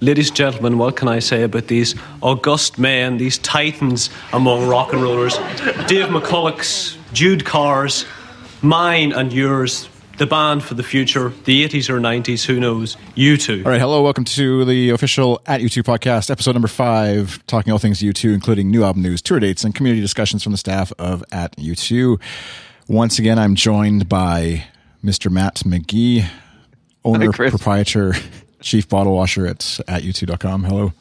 Ladies and gentlemen, what can I say about these august men, these titans among rock and rollers? Dave McCulloch's, Jude Carr's, mine and yours, the band for the future, the 80s or 90s, who knows? U2. All right, hello, welcome to the official At U2 podcast, episode number five, talking all things U2, including new album news, tour dates, and community discussions from the staff of At U2. Once again, I'm joined by Mr. Matt McGee, owner, Chris. proprietor, chief bottle washer at at u2.com. Hello.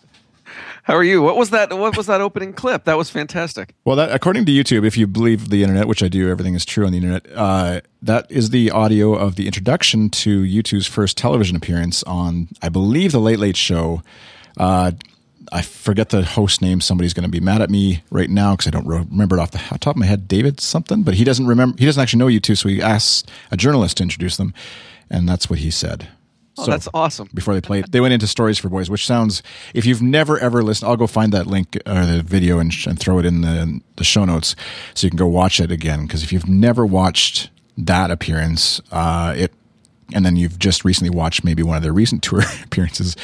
How are you? What was that? What was that opening clip? That was fantastic. Well, that according to YouTube, if you believe the internet, which I do, everything is true on the internet. Uh, that is the audio of the introduction to U2's first television appearance on, I believe, the Late Late Show. Uh, I forget the host name. Somebody's going to be mad at me right now because I don't remember it off the top of my head. David something, but he doesn't remember. He doesn't actually know U2, so he asked a journalist to introduce them, and that's what he said. Oh, So- that's awesome. before they played. They went into Stories for Boys, which sounds. If you've never ever listened, I'll go find that link or the video and, and throw it in the the show notes so you can go watch it again. Because if you've never watched that appearance, uh, it and then you've just recently watched maybe one of their recent tour appearances.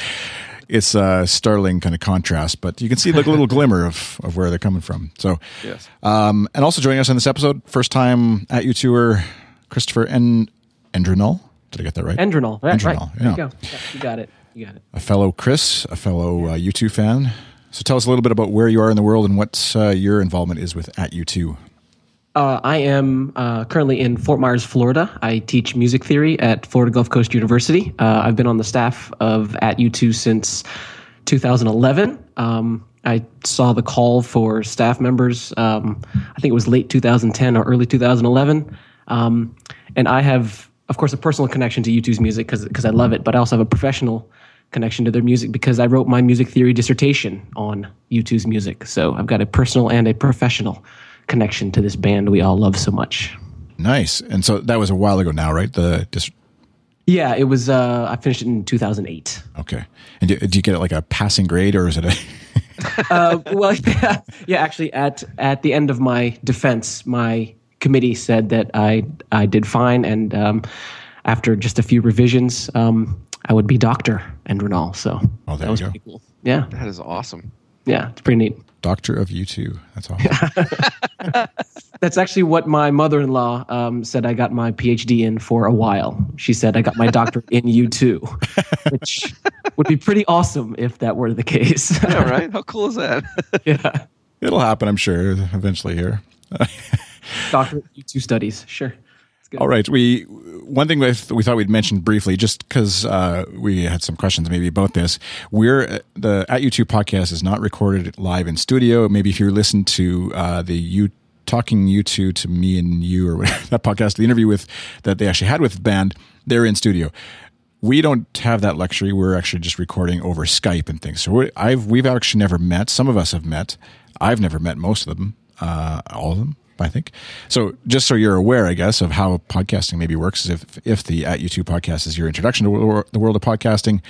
It's a startling kind of contrast, but you can see like a little glimmer of, of where they're coming from. So, Yes. um, and also joining us on this episode, first time at you tour, Christopher en- Endrinol. Did I get that right? Endrinol. Right, Endrinol, right. yeah. You go. Yeah, you got it. You got it. a fellow Chris, a fellow uh, U2 fan. So tell us a little bit about where you are in the world and what uh, your involvement is with at U2. Uh, I am uh, currently in Fort Myers, Florida. I teach music theory at Florida Gulf Coast University. Uh, I've been on the staff of at U2 since 2011. Um, I saw the call for staff members. Um, I think it was late 2010 or early 2011. Um, and I have, of course, a personal connection to U2's music because I love it, but I also have a professional connection to their music because I wrote my music theory dissertation on U2's music. So I've got a personal and a professional connection to this band we all love so much. Nice. And so that was a while ago now, right? The dis- Yeah, it was. Uh, I finished it in 2008. okay. And do, do you get it like a passing grade or is it a? Uh, well, yeah, yeah. Actually, at at the end of my defense, my committee said that I I did fine, and um, after just a few revisions, um, I would be Doctor Endrinol. So Oh, there that was you go. pretty cool. Yeah, That is awesome. yeah, it's pretty neat. Doctor of U2. That's awesome. That's actually what my mother-in-law um, said. I got my PhD in for a while. She said I got my doctorate in U two, which would be pretty awesome if that were the case. Yeah, right. How cool is that? yeah, It'll happen, I'm sure, eventually here. Doctorate U two studies. Sure. All right. We one thing we, thought we'd mention briefly, just because uh, we had some questions maybe about this. We're the at U2 podcast is not recorded live in studio. Maybe if you listen to uh, the you talking you two to me and you or whatever that podcast, the interview with that they actually had with the band, they're in studio. We don't have that luxury. We're actually just recording over Skype and things. So I've we've actually never met. Some of us have met. I've never met most of them, uh, all of them. I think. So just so you're aware, I guess, of how podcasting maybe works is if, if the at U2 podcast is your introduction to the world of podcasting,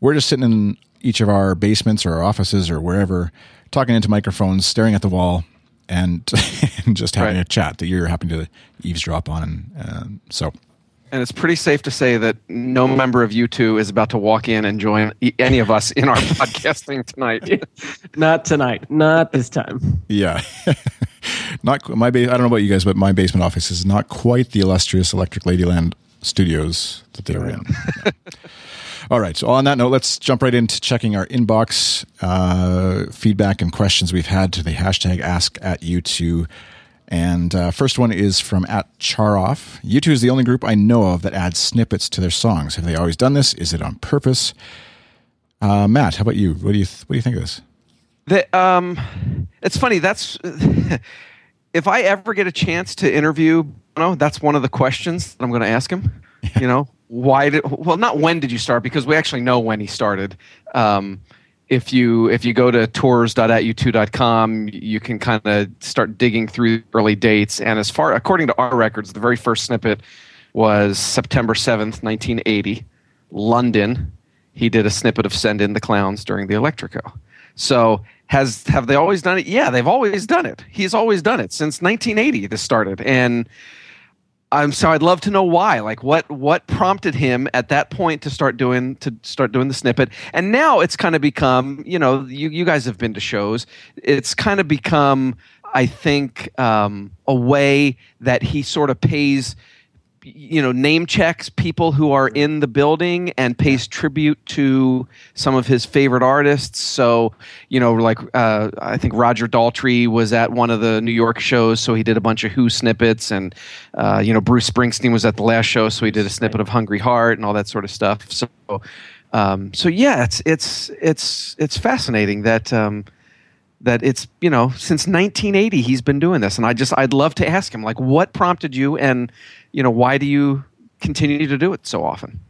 we're just sitting in each of our basements or our offices or wherever, talking into microphones, staring at the wall, and, and just having Right. a chat that you're happy to eavesdrop on. And um, so, And it's pretty safe to say that no member of U2 is about to walk in and join e- any of us in our podcasting tonight. Not tonight. Not this time. yeah. Not qu- my ba- I don't know about you guys, but my basement office is not quite the illustrious Electric Ladyland studios that they were in. All right. So on that note, let's jump right into checking our inbox uh, feedback and questions we've had to the hashtag Ask at U2. And uh, first one is from at Charoff. U2 is the only group I know of that adds snippets to their songs. Have they always done this? Is it on purpose? Uh, Matt, how about you? What do you th- what do you think of this? The, um, it's funny. That's if I ever get a chance to interview, Bono, that's one of the questions that I'm going to ask him. You know, why did? Well, not when did you start? Because we actually know when he started. Um, if you if you go to tours.atu2.com, you can kind of start digging through early dates. And as far according to our records, the very first snippet was September seventh, nineteen eighty, London. He did a snippet of "Send in the Clowns" during the Electrico. So has have they always done it? Yeah, they've always done it. He's always done it since 1980. This started, and I'm so I'd love to know why. Like what what prompted him at that point to start doing to start doing the snippet. And now it's kind of become, you know, you you guys have been to shows. It's kind of become I think um, a way that he sort of pays you know name checks people who are in the building and pays tribute to some of his favorite artists. So you know like uh, i think roger daltrey was at one of the new york shows so he did a bunch of who snippets and uh, you know bruce springsteen was at the last show so he did a snippet of hungry heart and all that sort of stuff. So um, so yeah it's it's it's it's fascinating that um, that it's you know since 1980 he's been doing this and i just i'd love to ask him like what prompted you and you know why do you continue to do it so often?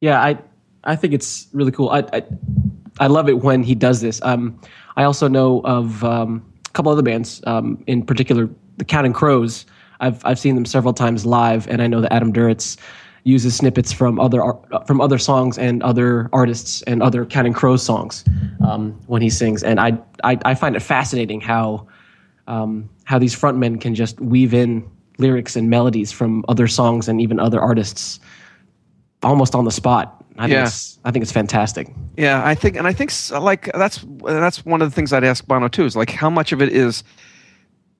Yeah i i think it's really cool. I i, I love it when he does this. Um i also know of um, a couple other bands um, in particular the counting crows. I've i've seen them several times live and i know that adam duritz uses snippets from other from other songs and other artists and other Counting Crows songs um, when he sings, and I, I, I find it fascinating how um, how these frontmen can just weave in lyrics and melodies from other songs and even other artists almost on the spot. I think it's I think it's fantastic. Yeah, I think, and I think like that's that's one of the things I'd ask Bono too is like how much of it is,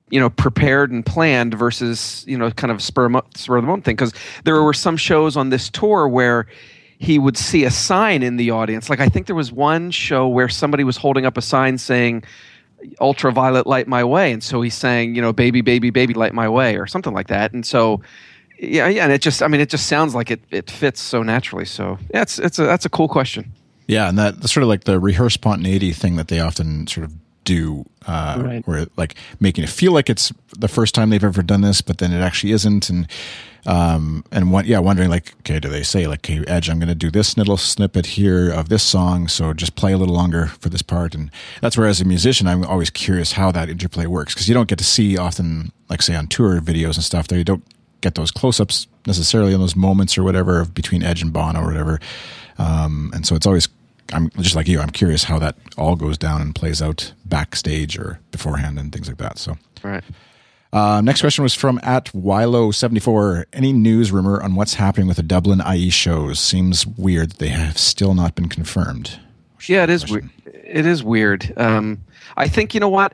you know, prepared and planned versus you know kind of spur, spur of the moment thing. Because there were some shows on this tour where he would see a sign in the audience. Like I think there was one show where somebody was holding up a sign saying ultraviolet light my way and so he's saying you know baby baby baby light my way or something like that and so yeah yeah and it just i mean it just sounds like it, it fits so naturally so yeah it's it's a that's a cool question Yeah, and that sort of like the rehearsed spontaneity thing that they often sort of do, uh, Right. where like making it feel like it's the first time they've ever done this, but then it actually isn't, and um, and one, yeah, wondering like, okay, do they say like, Edge, I'm going to do this little snippet here of this song, so just play a little longer for this part, and that's where as a musician, I'm always curious how that interplay works because you don't get to see often, like say on tour videos and stuff, there you don't get those close-ups necessarily in those moments or whatever of between Edge and Bono or whatever. Um, and so it's always, I'm just like you, I'm curious how that all goes down and plays out backstage or beforehand and things like that. So, right uh, next question was from at Wilo74. Any news rumor on what's happening with the Dublin IE shows? Seems weird that they have still not been confirmed. Yeah, it is weird. It is weird. Um, I think you know what.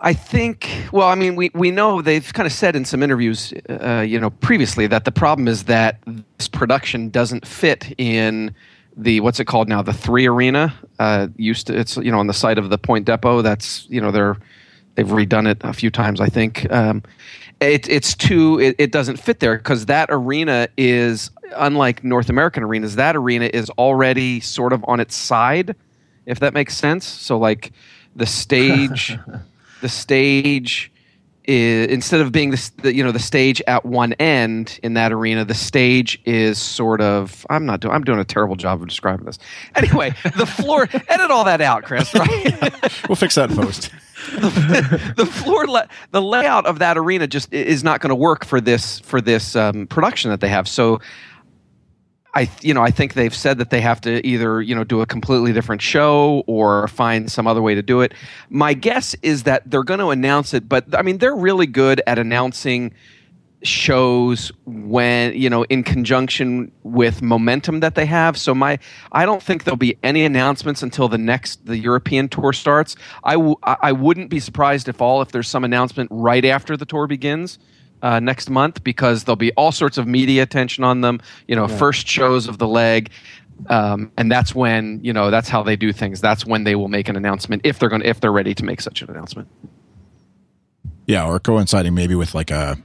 I think. Well, I mean, we we know they've kind of said in some interviews, uh, you know, previously that the problem is that this production doesn't fit in the what's it called now, the three arena. Uh, used to it's you know on the site of the Point Depot. That's you know they're they've redone it a few times. I think. Um, it, it's too it, it doesn't fit there because that arena is unlike north american arenas that arena is already sort of on its side if that makes sense so like the stage the stage is instead of being the, the you know the stage at one end in that arena the stage is sort of i'm not doing i'm doing a terrible job of describing this. Anyway the floor edit all that out chris right? We'll fix that in post. the floor la- the layout of that arena just is not going to work for this for this um, production that they have. So I you know I think they've said that they have to either you know do a completely different show or find some other way to do it. My guess is that they're going to announce it, but I mean they're really good at announcing shows when you know in conjunction with momentum that they have. So my i don't think there'll be any announcements until the next the european tour starts. I w- I I wouldn't be surprised if all if there's some announcement right after the tour begins uh, next month because there'll be all sorts of media attention on them you know first shows of the leg um, and that's when you know that's how they do things that's when they will make an announcement if they're going to if they're ready to make such an announcement Yeah, or coinciding maybe with like a,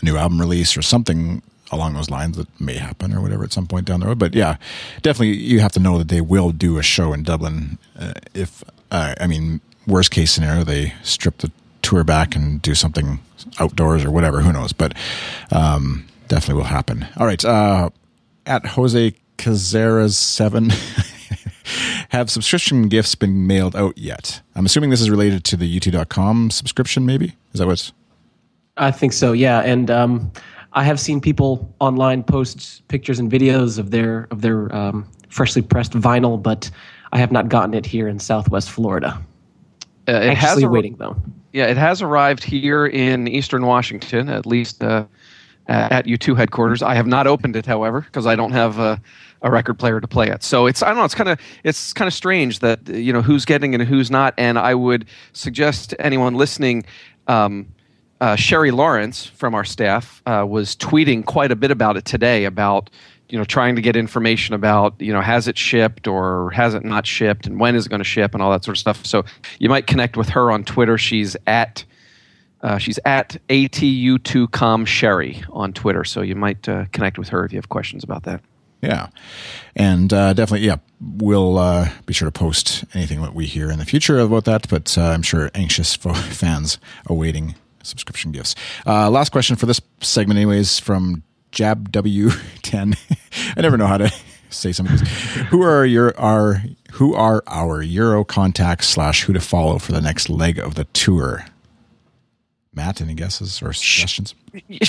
a new album release or something along those lines that may happen or whatever at some point down the road. But yeah, definitely you have to know that they will do a show in Dublin. Uh, if uh, I mean, worst case scenario, they strip the tour back and do something outdoors or whatever. Who knows? But um, definitely will happen. All right, uh, at Jose Cazares seven. Have subscription gifts been mailed out yet? I'm assuming this is related to the U2.com subscription, maybe? Is that what's. I think so, yeah. And um, I have seen people online post pictures and videos of their of their um, freshly pressed vinyl, but I have not gotten it here in Southwest Florida. uh, it has Actually, a, waiting though. Yeah, it has arrived here in Eastern Washington, at least uh, at U2 headquarters. I have not opened it, however, because I don't have a, a, record player to play it. So it's I don't know. It's kind of it's kind of strange that you know who's getting and who's not. And I would suggest to anyone listening. Um, uh, Sherry Lawrence from our staff uh, was tweeting quite a bit about it today about you know trying to get information about you know has it shipped or has it not shipped and when is it going to ship and all that sort of stuff. So you might connect with her on twitter. She's at uh, she's at atu2com sherry on twitter. So you might uh, connect with her if you have questions about that. Yeah. And uh, definitely yeah we'll uh, be sure to post anything that we hear in the future about that but uh, i'm sure anxious for fans awaiting subscription gifts. Uh, last question for this segment anyways from Jab W10. I never know how to say some of these. who are your our who are our Euro contacts slash who to follow for the next leg of the tour? Matt, any guesses or suggestions?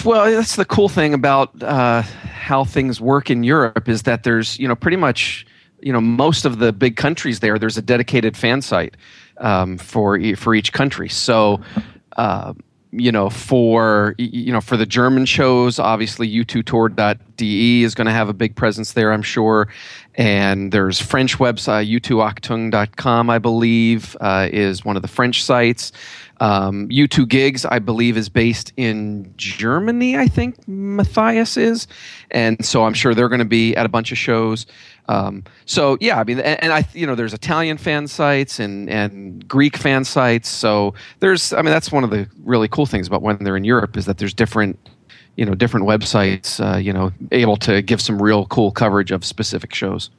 Well, that's the cool thing about uh, how things work in Europe is that there's you know pretty much you know most of the big countries there. There's a dedicated fan site um, for for each country. So. Uh, you know, for you know, for the German shows, obviously u2tour.de is going to have a big presence there, I'm sure. And there's French website u2achtung.com, I believe, uh, is one of the French sites. Um, U2 Gigs, I believe, is based in Germany. I think Matthias is, and so I'm sure they're going to be at a bunch of shows. Um, so yeah, I mean, and, and, I, you know, there's Italian fan sites and and Greek fan sites. So there's, I mean, that's one of the really cool things about when they're in Europe is that there's different, you know, different websites, uh, you know, able to give some real cool coverage of specific shows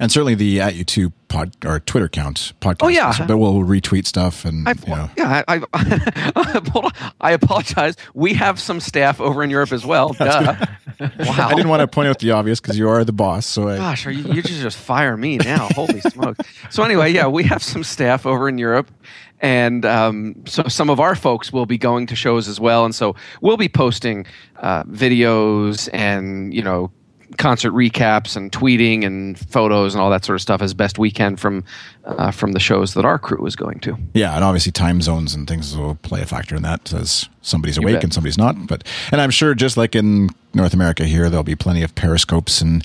and certainly the at U2 pod or Twitter account podcast. Oh yeah, but we'll retweet stuff and I've, you know. yeah. I, I, I, apologize. We have some staff over in Europe as well. Duh. wow. I didn't want to point out the obvious because you are the boss. So I, gosh, are you, you just just fire me now? Holy smokes! So anyway, yeah, we have some staff over in Europe. And um, so some of our folks will be going to shows as well, and so we'll be posting uh, videos and you know concert recaps and tweeting and photos and all that sort of stuff as best we can from uh, from the shows that our crew is going to. Yeah, and obviously time zones and things will play a factor in that as somebody's awake and somebody's not. But and I'm sure just like in North America here, there'll be plenty of periscopes and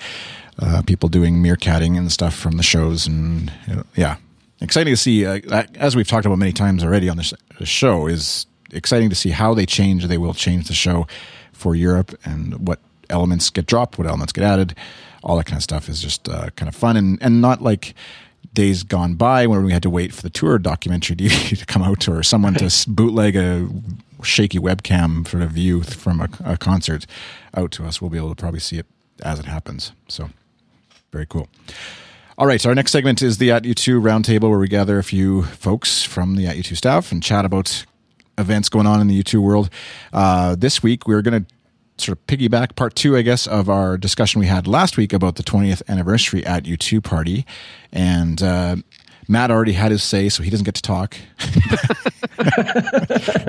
uh, people doing meerkatting and stuff from the shows and you know, yeah, exciting to see. Uh, as we've talked about many times already on this show, is exciting to see how they change. They will change the show for Europe and what elements get dropped, what elements get added, all that kind of stuff is just uh, kind of fun and and not like days gone by when we had to wait for the tour documentary to come out or someone to bootleg a shaky webcam sort of view from a, a, concert out to us. We'll be able to probably see it as it happens. So very cool. All right, so our next segment is the At U2 Roundtable, where we gather a few folks from the At U2 staff and chat about events going on in the U2 world. Uh, this week, we're going to sort of piggyback part two, I guess, of our discussion we had last week about the 20th anniversary at U2 party. And uh, Matt already had his say, so he doesn't get to talk.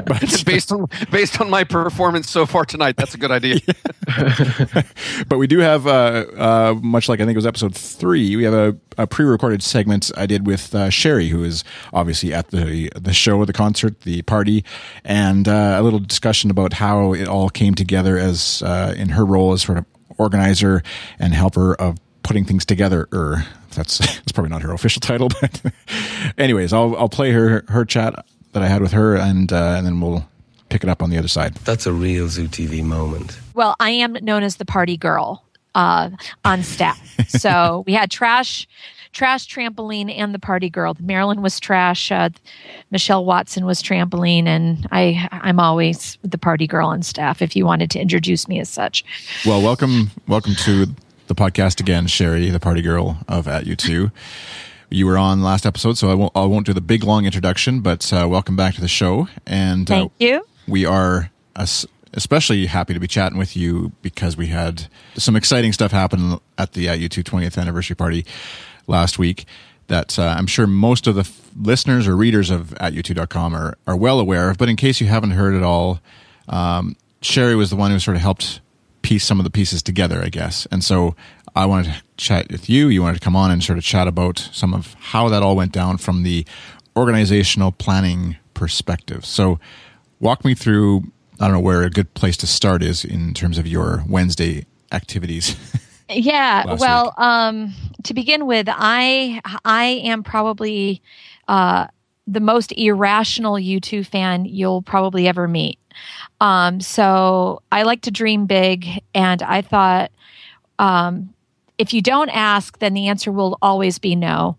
but based on based on my performance so far tonight, that's a good idea. but we do have, uh, uh, much like I think it was episode three, we have a, a pre-recorded segment I did with uh, Sherry, who is obviously at the the show, the concert, the party, and uh, a little discussion about how it all came together as uh, in her role as sort of organizer and helper of putting things together. That's that's probably not her official title, but anyways, I'll I'll play her her chat that I had with her, and uh, and then we'll pick it up on the other side. That's a real Zoo TV moment. Well, I am known as the party girl uh, on staff. so we had trash, trash trampoline, and the party girl. Marilyn was trash. Uh, Michelle Watson was trampoline, and I I'm always the party girl on staff. If you wanted to introduce me as such. Well, welcome welcome to the podcast again, Sherry, the party girl of At U2. You were on last episode, so I won't, I won't do the big long introduction, but uh, welcome back to the show. And uh, thank uh, you. We are especially happy to be chatting with you because we had some exciting stuff happen at the At U2 20th anniversary party last week that uh, I'm sure most of the f- listeners or readers of at u2.com are, are well aware of. But in case you haven't heard it all, um, Sherry was the one who sort of helped piece some of the pieces together, I guess. And so I wanted to chat with you. You wanted to come on and sort of chat about some of how that all went down from the organizational planning perspective. So, walk me through. I don't know where a good place to start is in terms of your Wednesday activities. Yeah. Well, um, to begin with, I I am probably uh, the most irrational U2 fan you'll probably ever meet. Um, so I like to dream big, and I thought um, if you don't ask, then the answer will always be no.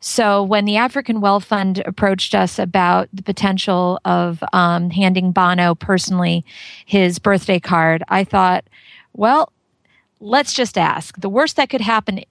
So when the African Well Fund approached us about the potential of um, handing Bono personally his birthday card, I thought, well, let's just ask. The worst that could happen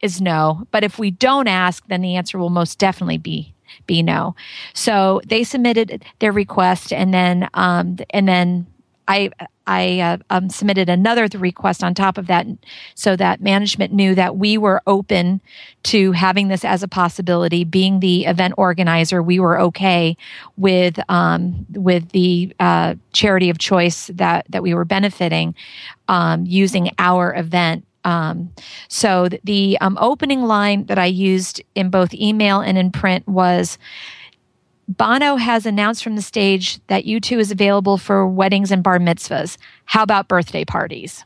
is no, but if we don't ask, then the answer will most definitely be be no. So they submitted their request, and then um, and then I I uh, um, submitted another request on top of that, so that management knew that we were open to having this as a possibility. Being the event organizer, we were okay with um, with the uh, charity of choice that that we were benefiting um, using our event. Um, so the um, opening line that I used in both email and in print was Bono has announced from the stage that U2 is available for weddings and bar mitzvahs. How about birthday parties?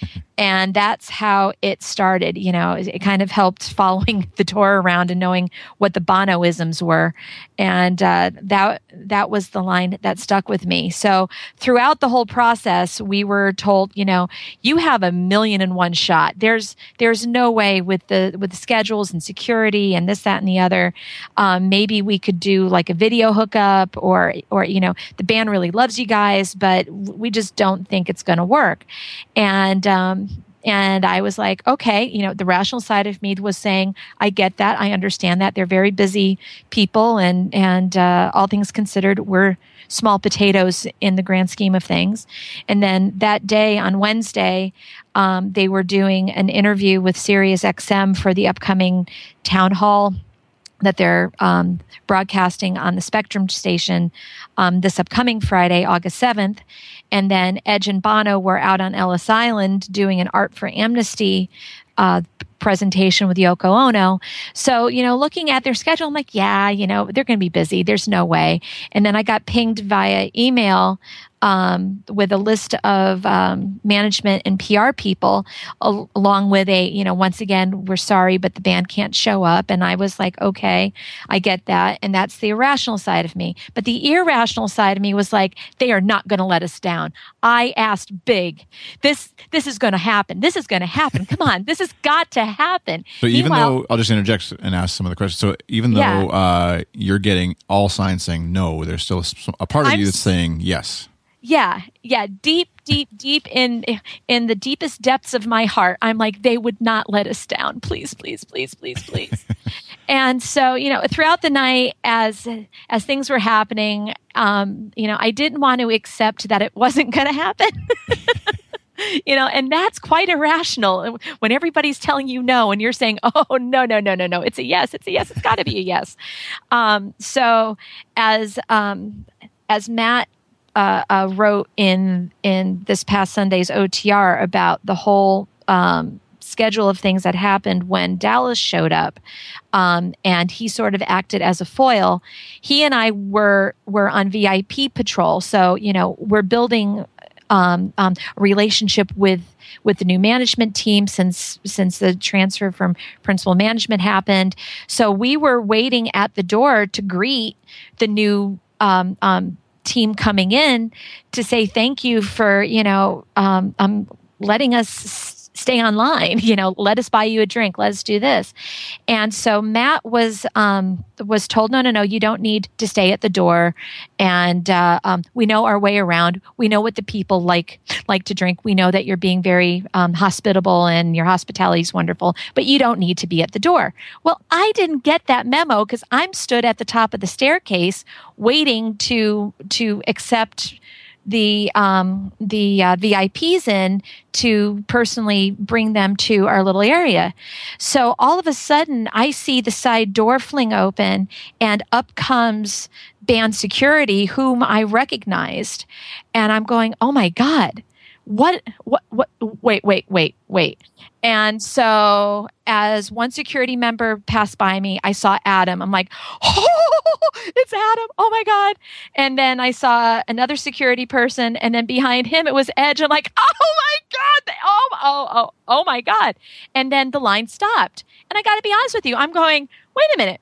and that's how it started. You know, it, it kind of helped following the tour around and knowing what the Bonoisms were, and uh, that that was the line that stuck with me. So throughout the whole process, we were told, you know, you have a million and one shot. There's there's no way with the with the schedules and security and this that and the other. Um, maybe we could do like a video hookup, or or you know, the band really loves you guys, but we just don't think it's going to work. And um, and I was like, okay, you know, the rational side of me was saying, I get that, I understand that. They're very busy people, and and uh, all things considered, we're small potatoes in the grand scheme of things. And then that day on Wednesday, um, they were doing an interview with Sirius XM for the upcoming town hall that they're um, broadcasting on the Spectrum station um, this upcoming Friday, August 7th. And then Edge and Bono were out on Ellis Island doing an Art for Amnesty uh, presentation with Yoko Ono. So, you know, looking at their schedule, I'm like, yeah, you know, they're going to be busy. There's no way. And then I got pinged via email um, with a list of um, management and PR people, al- along with a, you know, once again, we're sorry, but the band can't show up. And I was like, okay, I get that. And that's the irrational side of me. But the irrational side of me was like, they are not going to let us down. I asked big. This, this is going to happen. This is going to happen. Come on, this has got to happen. So even though I'll just interject and ask some of the questions. So even though Yeah. uh, you're getting all signs saying no, there's still a, a part of I'm you that's saying yes. Yeah yeah deep deep deep in in the deepest depths of my heart i'm like they would not let us down. Please please please please please. And so you know throughout the night as as things were happening um you know i didn't want to accept that it wasn't going to happen. You know and that's quite irrational when everybody's telling you no and you're saying oh no no no no no it's a yes it's a yes it's got to be a yes. Um so as um as matt uh, uh, wrote in in this past Sunday's OTR about the whole um, schedule of things that happened when Dallas showed up, um, and he sort of acted as a foil. He and I were were on VIP patrol, so you know we're building um, um, relationship with with the new management team since since the transfer from Principle Management happened. So we were waiting at the door to greet the new um, um, team coming in to say thank you for you know um, um, letting us stay online you know let us buy you a drink let us do this. And so matt was um, was told no no no you don't need to stay at the door. And uh, um, we know our way around. We know what the people like like to drink. We know that you're being very um, hospitable and your hospitality is wonderful but you don't need to be at the door. Well i didn't get that memo because i'm stood at the top of the staircase waiting to to accept the um, the uh, VIPs in to personally bring them to our little area. So all of a sudden, I see the side door fling open, and up comes band security, whom I recognized, and I'm going, "Oh my god!" What, what, what, wait, wait, wait, wait. And so, as one security member passed by me, I saw Adam. I'm like, oh, it's Adam. Oh my God. And then I saw another security person. And then behind him, it was Edge. I'm like, oh my God. Oh, oh, oh, oh my God. And then the line stopped. And I got to be honest with you, I'm going, wait a minute.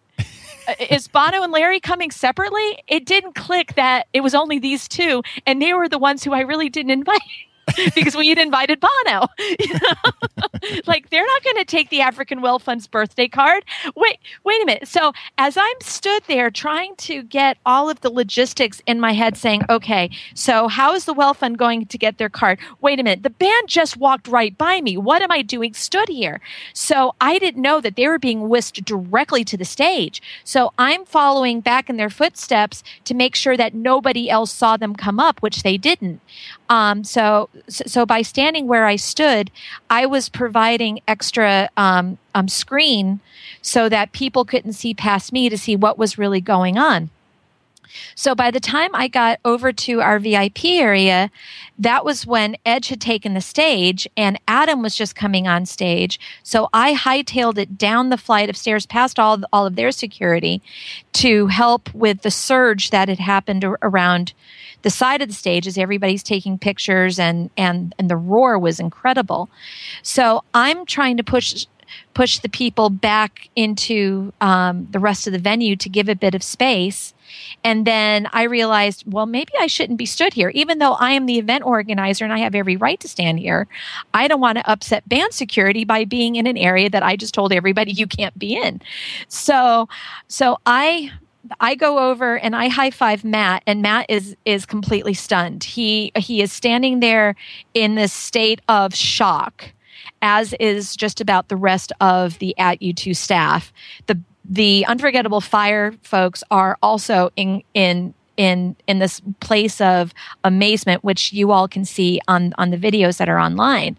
Uh, is Bono and Larry coming separately? It didn't click that it was only these two, and they were the ones who I really didn't invite. because we had invited Bono. You know? like they're not going to take the African Well Fund's birthday card. Wait, wait a minute. So as I'm stood there trying to get all of the logistics in my head, saying, "Okay, so how is the Well Fund going to get their card?" Wait a minute. The band just walked right by me. What am I doing? Stood here. So I didn't know that they were being whisked directly to the stage. So I'm following back in their footsteps to make sure that nobody else saw them come up, which they didn't. Um, so, so by standing where I stood, I was providing extra um, um, screen so that people couldn't see past me to see what was really going on. So by the time I got over to our VIP area, that was when Edge had taken the stage and Adam was just coming on stage. So I hightailed it down the flight of stairs past all, all of their security to help with the surge that had happened around the side of the stage as everybody's taking pictures and and and the roar was incredible. So I'm trying to push push the people back into um, the rest of the venue to give a bit of space. And then I realized, well, maybe I shouldn't be stood here, even though I am the event organizer and I have every right to stand here. I don't want to upset band security by being in an area that I just told everybody you can't be in. So, so I I go over and I high five Matt, and Matt is is completely stunned. He he is standing there in this state of shock, as is just about the rest of the at U2 staff. The the unforgettable fire folks are also in in in in this place of amazement which you all can see on on the videos that are online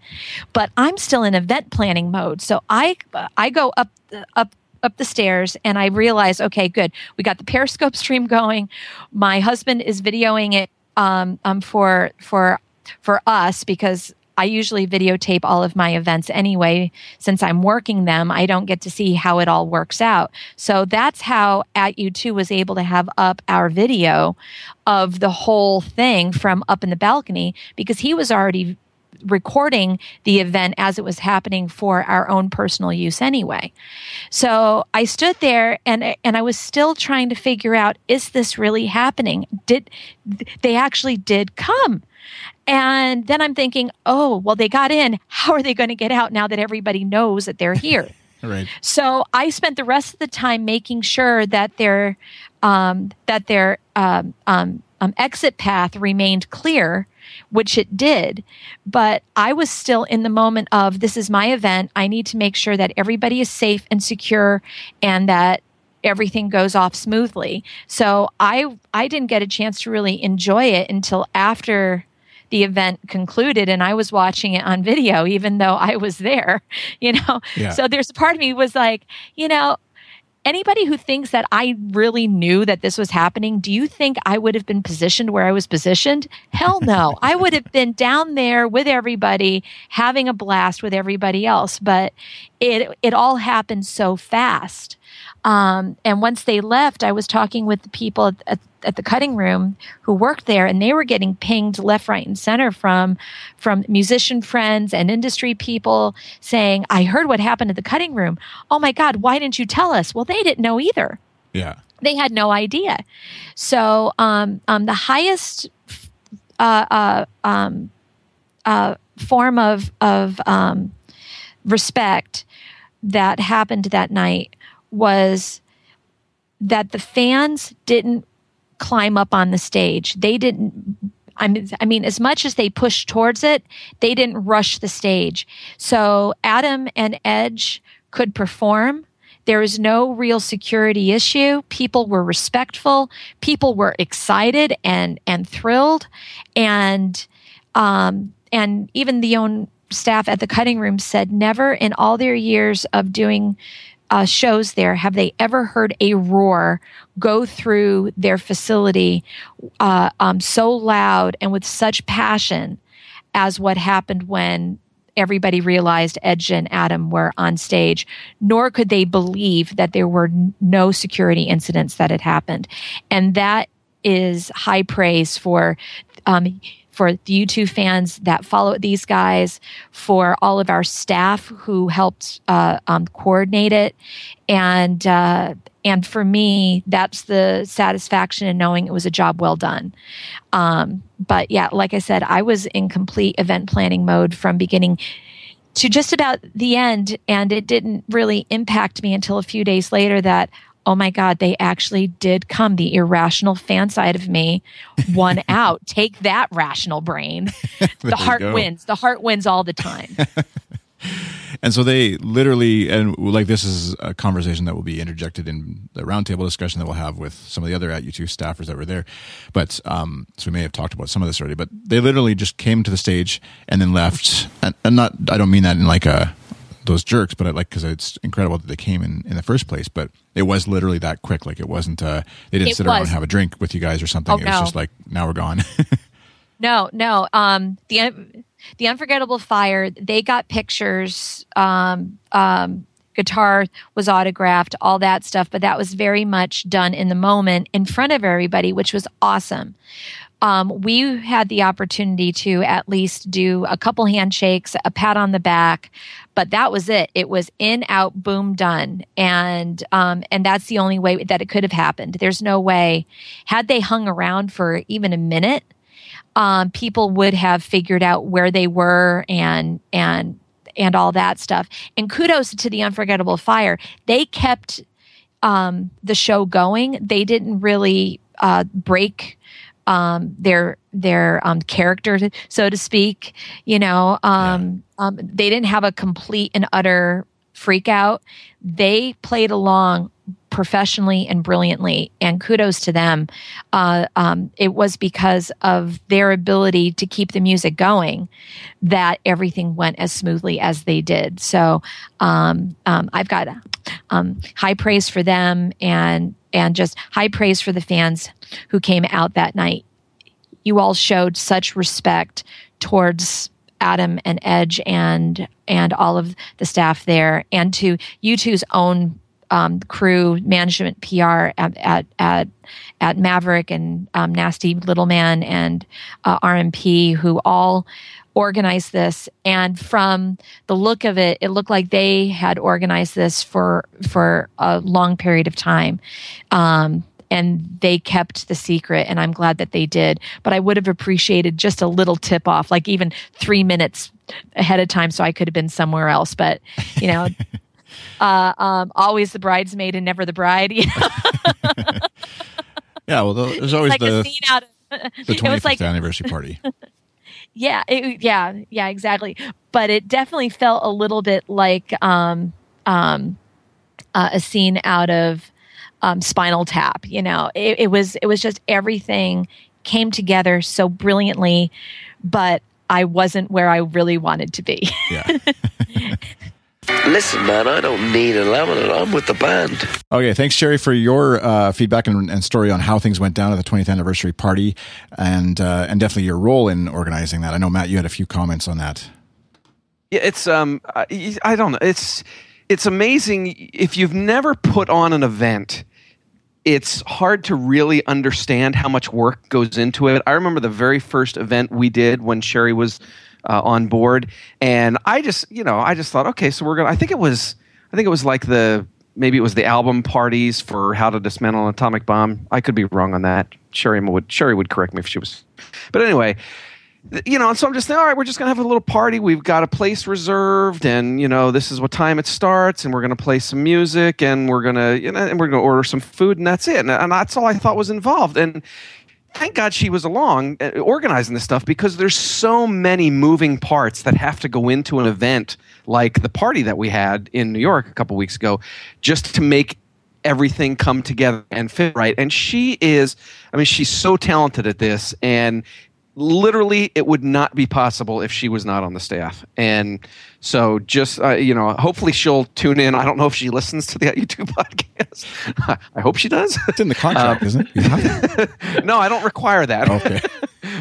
but i'm still in event planning mode so i i go up up up the stairs and I realized, okay, good. We got the Periscope stream going. My husband is videoing it um, um, for for for us because I usually videotape all of my events anyway. Since I'm working them, I don't get to see how it all works out. So that's how at U2 was able to have up our video of the whole thing from up in the balcony because he was already recording the event as it was happening for our own personal use anyway. So I stood there and and I was still trying to figure out is this really happening? Did they actually did come? And then I'm thinking, "Oh, well they got in. How are they going to get out now that everybody knows that they're here?" right. So I spent the rest of the time making sure that their um, that their um, um, um exit path remained clear which it did. But I was still in the moment of this is my event. I need to make sure that everybody is safe and secure and that everything goes off smoothly. So I I didn't get a chance to really enjoy it until after the event concluded and I was watching it on video even though I was there, you know. Yeah. So there's a part of me was like, you know, anybody who thinks that I really knew that this was happening, do you think I would have been positioned where I was positioned? Hell no. I would have been down there with everybody, having a blast with everybody else. But it it all happened so fast. Um, and once they left, I was talking with the people at, at, at, the cutting room who worked there, and they were getting pinged left, right, and center from from musician friends and industry people saying, "I heard what happened at the cutting room. Oh my God, why didn't you tell us?" Well, they didn't know either. Yeah, they had no idea. So um, um, the highest uh, uh, um, uh, form of of um, respect that happened that night was that the fans didn't climb up on the stage. They didn't I mean, I mean, as much as they pushed towards it, they didn't rush the stage. So Adam and Edge could perform. There was no real security issue. People were respectful. People were excited and and thrilled, and um, and even the own staff at the cutting room said never in all their years of doing uh, shows there have they ever heard a roar go through their facility uh, um, so loud and with such passion as what happened when everybody realized Edge and Adam were on stage, nor could they believe that there were n- no security incidents that had happened. And that is high praise for um, for the U2 fans that follow these guys, for all of our staff who helped uh, um, coordinate it, and uh, and for me, that's the satisfaction in knowing it was a job well done. Um, but yeah, like I said, I was in complete event planning mode from beginning to just about the end, and it didn't really impact me until a few days later that oh my God, they actually did come. The irrational fan side of me won out. Take that, rational brain. the heart wins. The heart wins all the time. and so they literally, and like this is a conversation that will be interjected in the roundtable discussion that we'll have with some of the other at U2 staffers that were there. But um, so we may have talked about some of this already. But they literally just came to the stage and then left. And, and not, I don't mean that in like a those jerks, but I like because it's incredible that they came in in the first place. But it was literally that quick. Like it wasn't. Uh, they didn't It sit around and have a drink with you guys or something. Oh, it was no. just like now we're gone. No, no. Um, the the unforgettable fire. They got pictures. Um, um, guitar was autographed, all that stuff. But that was very much done in the moment in front of everybody, which was awesome. Um, we had the opportunity to at least do a couple handshakes, a pat on the back, but that was it. It was in, out, boom, done, and um, and that's the only way that it could have happened. There's no way. Had they hung around for even a minute, um, people would have figured out where they were and and and all that stuff. And kudos to the Unforgettable Fire. They kept um, the show going. They didn't really uh, break um, their their um, character, so to speak. You know, um, um, they didn't have a complete and utter freak out. They played along professionally and brilliantly, and kudos to them. Uh, um, it was because of their ability to keep the music going that everything went as smoothly as they did. So um, um, I've got um, high praise for them, and and just high praise for the fans who came out that night. You all showed such respect towards Adam and Edge and and all of the staff there, and to U2's own um, crew, management, PR at at at, at Maverick and um, Nasty Little Man and uh, RMP, who all organized this. And from the look of it, it looked like they had organized this for for a long period of time. Um, and they kept the secret and i'm glad that they did but i would have appreciated just a little tip off like even three minutes ahead of time so i could have been somewhere else but you know uh, um, always the bridesmaid and never the bride you know? yeah, well, there's always like the a scene out of the it was 25th like anniversary party. yeah it, yeah yeah exactly but it definitely felt a little bit like um um uh, a scene out of um, spinal tap you know it, it was it was just everything came together so brilliantly but i wasn't where i really wanted to be Yeah. Listen, man, I don't need a laminate. I'm with the band. Okay, thanks, Sherry, for your uh, feedback and, and story on how things went down at the 20th anniversary party, and uh, and definitely your role in organizing that. I know Matt, you had a few comments on that. Yeah, it's um, I, I don't know. It's it's amazing if you've never put on an event. It's hard to really understand how much work goes into it. I remember the very first event we did when Sherry was uh, on board, and I just, you know, I just thought, okay, so we're gonna. I think it was, I think it was like the maybe it was the album parties for How to Dismantle an Atomic Bomb. I could be wrong on that. Sherry would Sherry would correct me if she was, but anyway you know, and so I'm just thinking, all right, we're just gonna have a little party. We've got a place reserved, and you know, this is what time it starts, and we're gonna play some music, and we're gonna, you know, and we're gonna order some food, and that's it. And, and that's all I thought was involved. And thank God she was along uh, organizing this stuff because there's so many moving parts that have to go into an event like the party that we had in New York a couple weeks ago, just to make everything come together and fit right. And she is, I mean, she's so talented at this, and literally it would not be possible if she was not on the staff and so just uh, you know hopefully she'll tune in i don't know if she listens to the U2 podcast i hope she does It's in the contract, isn't it? To. no i don't require that Okay.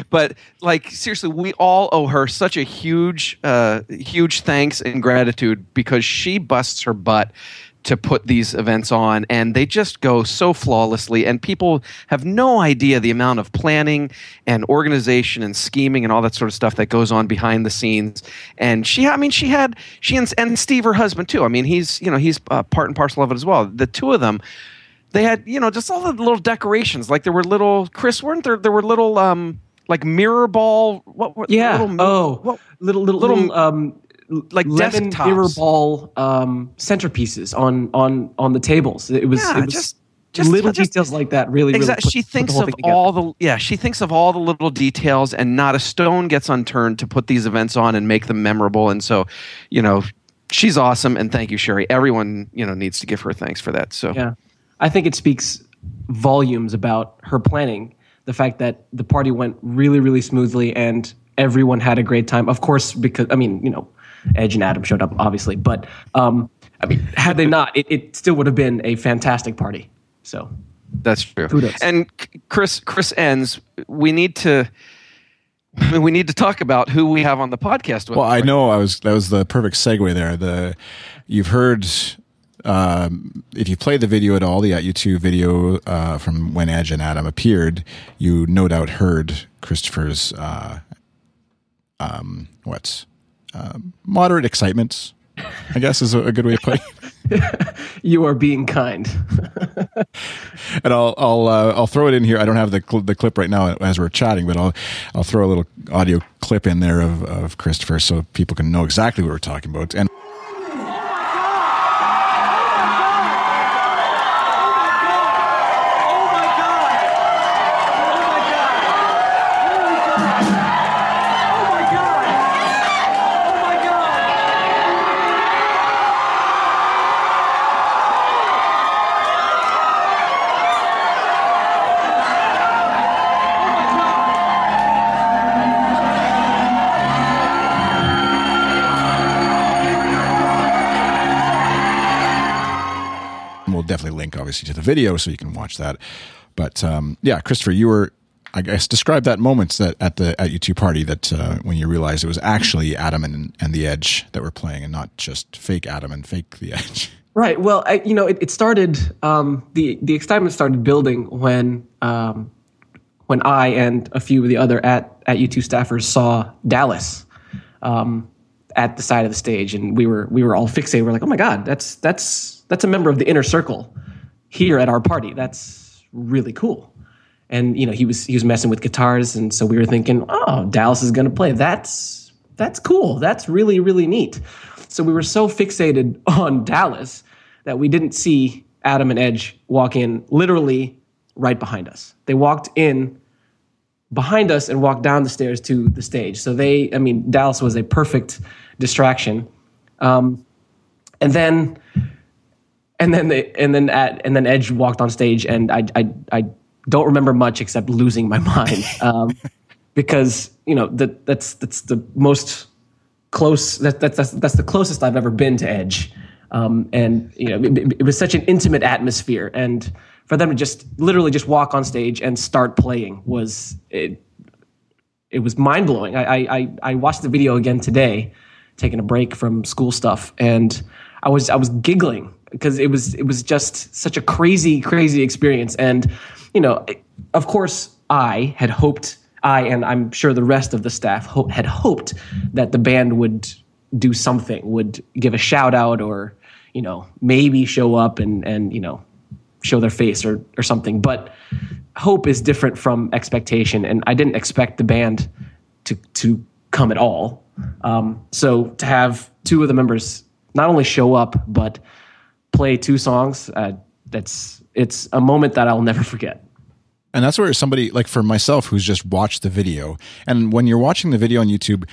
but like seriously, we all owe her such a huge, uh, huge thanks and gratitude because she busts her butt to put these events on and they just go so flawlessly and people have no idea the amount of planning and organization and scheming and all that sort of stuff that goes on behind the scenes. And she i mean she had she and, and steve her husband too. I mean he's you know he's uh, part and parcel of it as well. The two of them they had you know just all the little decorations. Like there were little chris weren't there there were little um like mirror ball what, were Yeah. little, oh, what, little little little- little um, like lemon desktops. mirror ball um, centerpieces on on on the tables. It was, Yeah, it was just- just- little just- details like that. Really, really Exactly. put- She thinks of all the yeah. She thinks of all the little details, and not a stone gets unturned to put these events on and make them memorable. And so, you know, she's awesome. And thank you, Sherry. Everyone, you know, needs to give her thanks for that. So Yeah, I think it speaks volumes about her planning. The fact that the party went really, really smoothly and everyone had a great time. Of course, because I mean, you know, Edge and Adam showed up, obviously, but um, I mean, had they not, it, it still would have been a fantastic party. So that's true. Kudos. And Chris, Chris Enns. We need to. We need to talk about who we have on the podcast. With Well, I know I was that was the perfect segue there. The you've heard um, if you play the video at all, the at U2 video uh, from when Edge and Adam appeared, you no doubt heard Christopher's uh, um, what um, moderate excitement. I guess is a, a good way of putting. it. you are being kind. and I'll I'll uh, I'll throw it in here. I don't have the cl- the clip right now as we're chatting, but I'll I'll throw a little audio clip in there of, of Christopher so people can know exactly what we're talking about. And obviously to the video so you can watch that. But um, yeah, Christopher, you were I guess describe that moment that at the at U2 party that uh, when you realized it was actually Adam and and the Edge that were playing and not just fake Adam and fake the Edge. Right. Well, I, you know, it, it started. Um, the the excitement started building when um, when I and a few of the other at at U2 staffers saw Dallas um, at the side of the stage, and we were we were all fixated. We're like, oh my god, that's that's that's a member of the inner circle here at our party. That's really cool. And you know, he was he was messing with guitars, and so we were thinking, oh, Dallas is going to play. That's that's cool. That's really really neat. So we were so fixated on Dallas that we didn't see Adam and Edge walk in literally right behind us. They walked in behind us and walked down the stairs to the stage. So they, I mean, Dallas was a perfect distraction. Um, and then, and then they, and then at, and then Edge walked on stage, and I, I, I don't remember much except losing my mind um, because you know that that's that's the most close that, that, that's that's the closest I've ever been to Edge, um, and you know it, it was such an intimate atmosphere, and for them to just literally just walk on stage and start playing was it, it was mind blowing. I, I I watched the video again today, taking a break from school stuff, and I was I was giggling because it was it was just such a crazy crazy experience, and you know, of course, I had hoped I and I'm sure the rest of the staff ho- had hoped that the band would do something, would give a shout out, or you know, maybe show up and and you know, show their face or or something. But hope is different from expectation, and I didn't expect the band to to come at all. Um, so to have two of the members not only show up but play two songs, uh, that's it's a moment that I'll never forget. And that's where somebody like for myself who's just watched the video, and when you're watching the video on YouTube,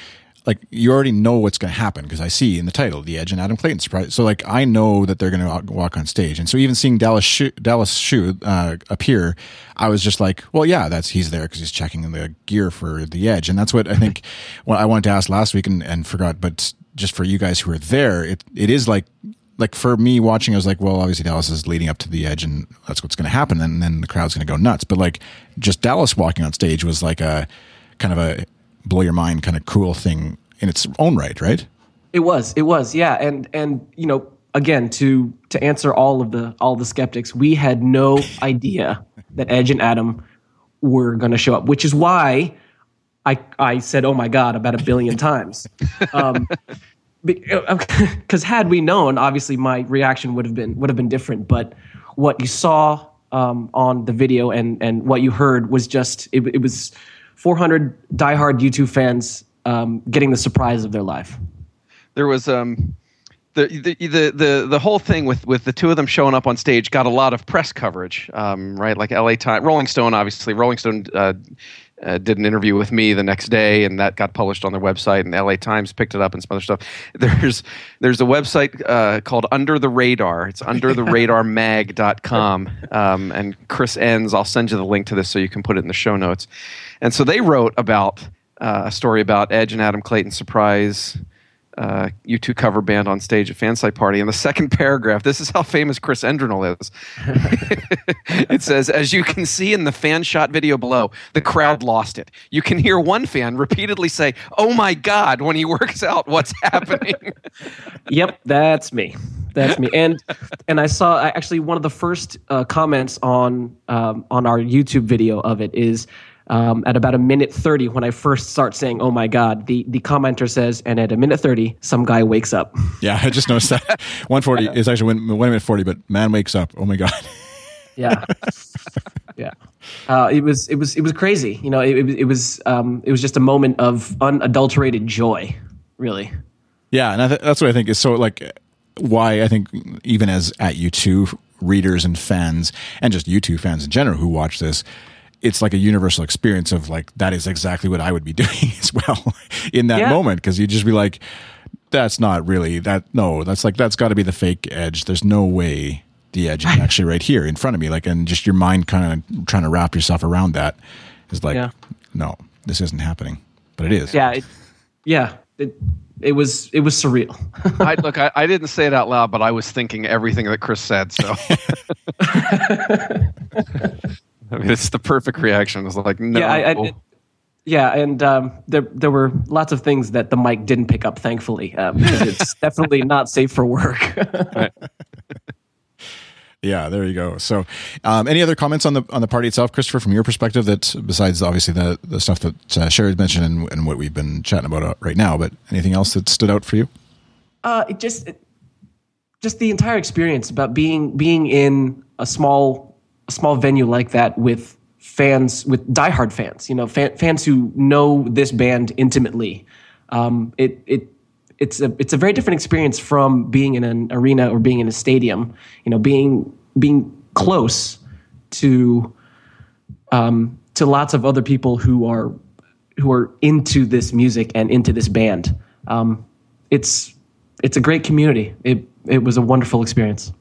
like you already know what's going to happen because I see in the title the Edge and Adam Clayton surprise. So like I know that they're going to walk on stage, and so even seeing Dallas Schoo, Dallas Schoo uh, appear, I was just like, well, yeah, that's he's there because he's checking the gear for the Edge, and that's what I think. well, I wanted to ask last week and, and forgot, but just for you guys who are there, it it is like like for me watching, I was like, well, obviously Dallas is leading up to the edge, and that's what's going to happen, and then the crowd's going to go nuts. But like, just Dallas walking on stage was like a kind of a blow your mind kind of cool thing in its own right, right? It was. It was. Yeah. And and you know, again, to to answer all of the all the skeptics, we had no idea that Edge and Adam were going to show up, which is why I I said, "Oh my God," about a billion times. Um, because had we known, obviously my reaction would have been would have been different. But what you saw um, on the video and and what you heard was just it, it was 400 diehard U2 fans um, getting the surprise of their life. There was um, the, the the the the whole thing with with the two of them showing up on stage got a lot of press coverage, um, right? Like L.A. Times, Rolling Stone, obviously. Rolling Stone uh, uh, did an interview with me the next day, and that got published on their website. And the L.A. Times picked it up and some other stuff. There's there's a website uh, called Under the Radar. It's undertheradarmag.com. Um, and Chris Enns, I'll send you the link to this so you can put it in the show notes. And so they wrote about uh, a story about Edge and Adam Clayton's surprise uh, U2 cover band on stage at Fansite Party. In the second paragraph, this is how famous Chris Endrinal is. it says, As you can see in the fan shot video below, the crowd lost it. You can hear one fan repeatedly say, Oh my God, when he works out what's happening. yep, that's me. That's me. And and I saw actually one of the first uh, comments on um, on our YouTube video of it is um, at about a minute 30 when I first start saying, oh my God, the, the commenter says, and at a minute 30, some guy wakes up. Yeah, I just noticed that. 140 is actually one, one minute 40, but man wakes up. Oh my God. yeah. Yeah. Uh, it was, it was, it was crazy. You know, it, it, was, um, it was just a moment of unadulterated joy, really. Yeah. And th- that's what I think is so like why I think even as at U2 readers and fans and just U2 fans in general who watch this, it's like a universal experience of like that is exactly what I would be doing as well in that yeah. moment because you just be like that's not really that no that's like that's got to be the fake edge there's no way the edge is actually right here in front of me like and just your mind kind of trying to wrap yourself around that is like yeah. no this isn't happening but it is yeah it, yeah it it was it was surreal. I, look, I, I, didn't say it out loud, but I was thinking everything that Chris said. So I mean, it's the perfect reaction. It's like no. Yeah, I, I, yeah, and um, there there were lots of things that the mic didn't pick up, thankfully, um, it's definitely not safe for work. yeah, there you go. So, um, any other comments on the on the party itself, Christopher, from your perspective? That besides obviously the the stuff that uh, Sherry's mentioned and, and, what we've been chatting about uh, right now, but anything else that stood out for you? Uh, it just it, just the entire experience about being being in a small a small venue like that with fans, with diehard fans, you know, fan, fans who know this band intimately. Um, it it it's a it's a very different experience from being in an arena or being in a stadium. You know, being being close to um, to lots of other people who are who are into this music and into this band. Um, it's it's a great community. It it was a wonderful experience.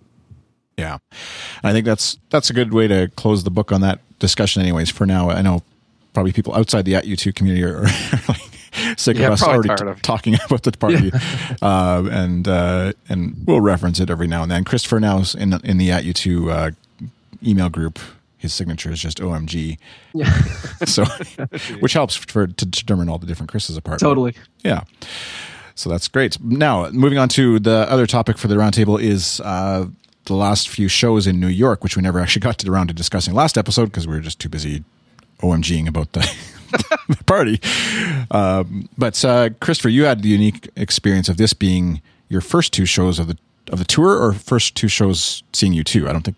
Yeah, I think that's that's a good way to close the book on that discussion. Anyways, for now, I know probably people outside the at U2 community are, like sick yeah, of us already t- talking about the party, yeah. uh, and uh, and we'll reference it every now and then. Christopher now's in in the at U2 uh, email group. His signature is just OMG. Yeah. so, which helps for to determine all the different Chris's apart. Totally. Yeah. So that's great. Now, moving on to the other topic for the roundtable is uh, the last few shows in New York, which we never actually got to around to discussing last episode because we were just too busy OMGing about the, the party. Um, but uh, Christopher, you had the unique experience of this being your first two shows of the of the tour, or first two shows seeing U2. I don't think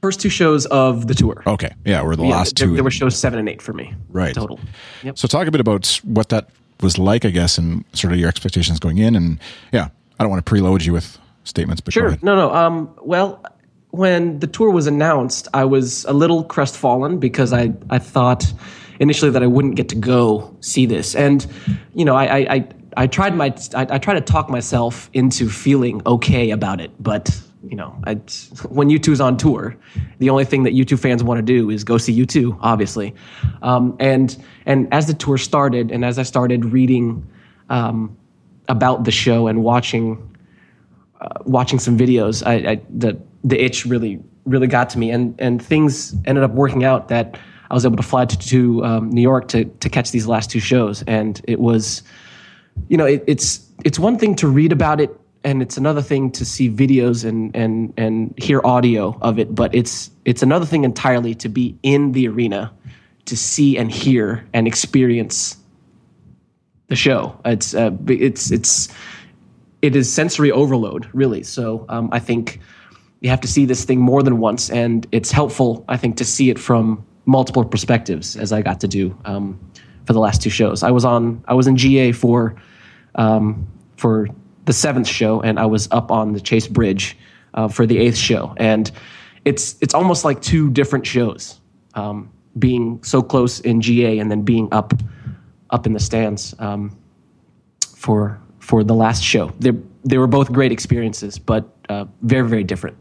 first two shows of the tour. Okay, yeah, or the yeah, last there, two. There were shows seven and eight for me, right? Total. Yep. So talk a bit about what that was like, I guess, and sort of your expectations going in, and yeah, I don't want to preload you with statements. But sure, no, no. Um, well, when the tour was announced, I was a little crestfallen because I I thought initially that I wouldn't get to go see this, and you know, I I I, tried my I, I tried to talk myself into feeling okay about it, but you know, I, when U2's on tour, the only thing that U2 fans want to do is go see U2, obviously. Um, and and as the tour started, and as I started reading um, about the show and watching uh, watching some videos, I, I, the the itch really really got to me, and and things ended up working out that I was able to fly to, to um, New York to to catch these last two shows, and it was, you know, it, it's it's one thing to read about it, and it's another thing to see videos and and and hear audio of it, but it's it's another thing entirely to be in the arena, to see and hear and experience the show. It's uh, it's it's it is sensory overload, really. So um, I think you have to see this thing more than once, and it's helpful, I think, to see it from multiple perspectives, as I got to do um, for the last two shows. I was on, I was in GA for um, for the seventh show, and I was up on the Chase Bridge uh, for the eighth show, and it's it's almost like two different shows, um, being so close in GA and then being up up in the stands um, for for the last show. They they were both great experiences, but uh, very very different.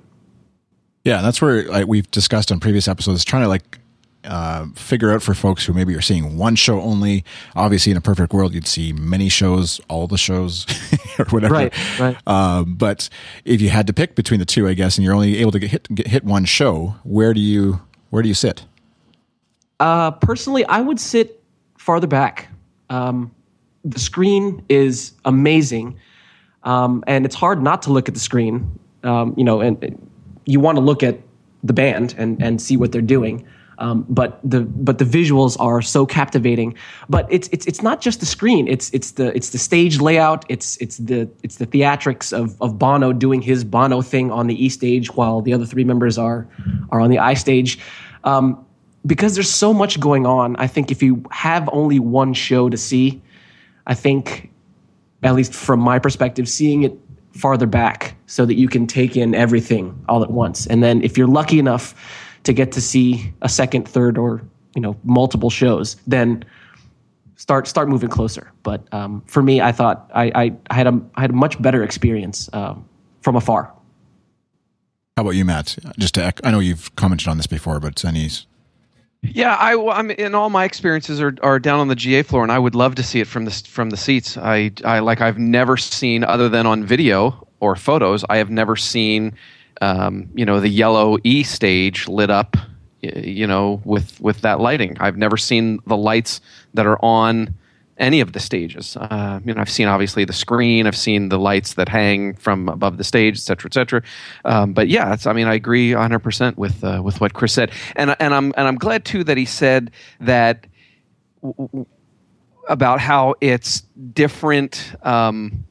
Yeah, that's where like, we've discussed on previous episodes, trying to like uh, figure out for folks who maybe are seeing one show only. Obviously, in a perfect world, you'd see many shows, all the shows, or whatever. Right, right. Uh, but if you had to pick between the two, I guess, and you're only able to get hit, get hit one show, where do you where do you sit? Uh, personally, I would sit farther back. Um, the screen is amazing, um, and it's hard not to look at the screen. Um, you know, and, you want to look at the band and and see what they're doing. Um, but the but the visuals are so captivating. But it's it's it's not just the screen. It's it's the it's the stage layout. It's it's the it's the theatrics of of Bono doing his Bono thing on the E stage while the other three members are are on the I stage. Um, because there's so much going on, I think if you have only one show to see, I think, at least from my perspective, seeing it farther back so that you can take in everything all at once. And then if you're lucky enough to get to see a second, third, or you know multiple shows, then start start moving closer. But um, for me, I thought I, I, I, had a I had a much better experience um, from afar. How about you, Matt? Just to, I know you've commented on this before, but any yeah, I, I'm in all my experiences are, are down on the GA floor, and I would love to see it from the from the seats. I, I like I've never seen other than on video or photos. I have never seen, um, you know, the yellow E stage lit up, you know, with with that lighting. I've never seen the lights that are on any of the stages. Uh, you know, I've seen obviously the screen, I've seen the lights that hang from above the stage, et cetera, et cetera. Um, but yeah, I mean, I agree 100 percent with uh, with what Chris said, and and I'm and I'm glad too that he said that w- w- about how it's different. Um,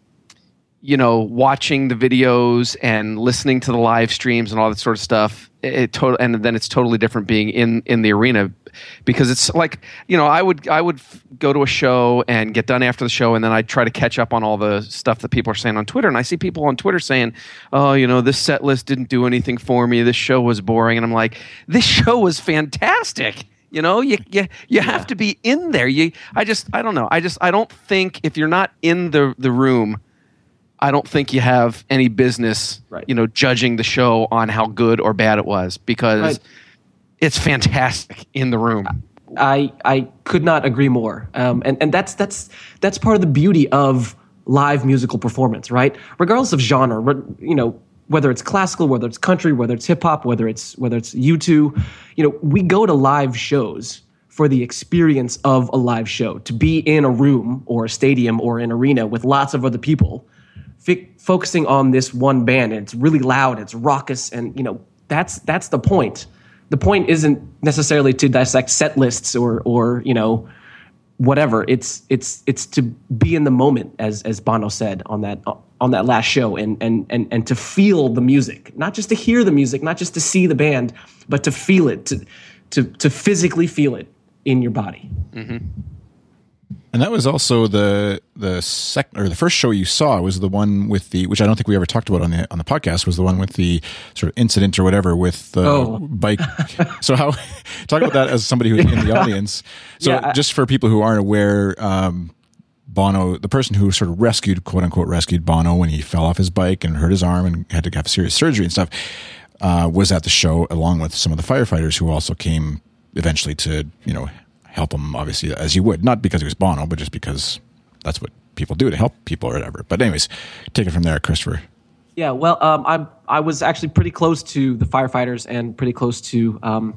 you know, watching the videos and listening to the live streams and all that sort of stuff. It, total, and then it's totally different being in in the arena because it's like you know I would I would f- go to a show and get done after the show and then I try to catch up on all the stuff that people are saying on Twitter. And I see people on Twitter saying oh you know this set list didn't do anything for me. This show was boring. And I'm like this show was fantastic. You know you you, you have to be in there. You I just I don't know. I just I don't think if you're not in the the room I don't think you have any business, Right. you know, judging the show on how good or bad it was because Right. it's fantastic in the room. I I could not agree more. Um, and and that's that's that's part of the beauty of live musical performance, right? Regardless of genre, you know, whether it's classical, whether it's country, whether it's hip hop, whether it's whether it's U2, you know, we go to live shows for the experience of a live show, to be in a room or a stadium or an arena with lots of other people, fi- focusing on this one band, and it's really loud, it's raucous, and you know, that's that's the point. The point isn't necessarily to dissect set lists or or you know whatever. It's it's it's to be in the moment as as Bono said on that on that last show and and and and to feel the music. Not just to hear the music not just to see the band but to feel it to to to physically feel it in your body mm-hmm. And that was also the the second or the first show you saw was the one with the which I don't think we ever talked about on the on the podcast was the one with the sort of incident or whatever with the Oh. bike. so how talk about that as somebody who's in the audience. So Yeah, I- just for people who aren't aware, um, Bono, the person who sort of rescued quote unquote rescued Bono when he fell off his bike and hurt his arm and had to have serious surgery and stuff, uh, was at the show along with some of the firefighters who also came eventually to you know help him obviously as you would not because he was Bono but just because that's what people do to help people or whatever. But anyways, take it from there, Christopher. Yeah, well, um, I'm I was actually pretty close to the firefighters and pretty close to um,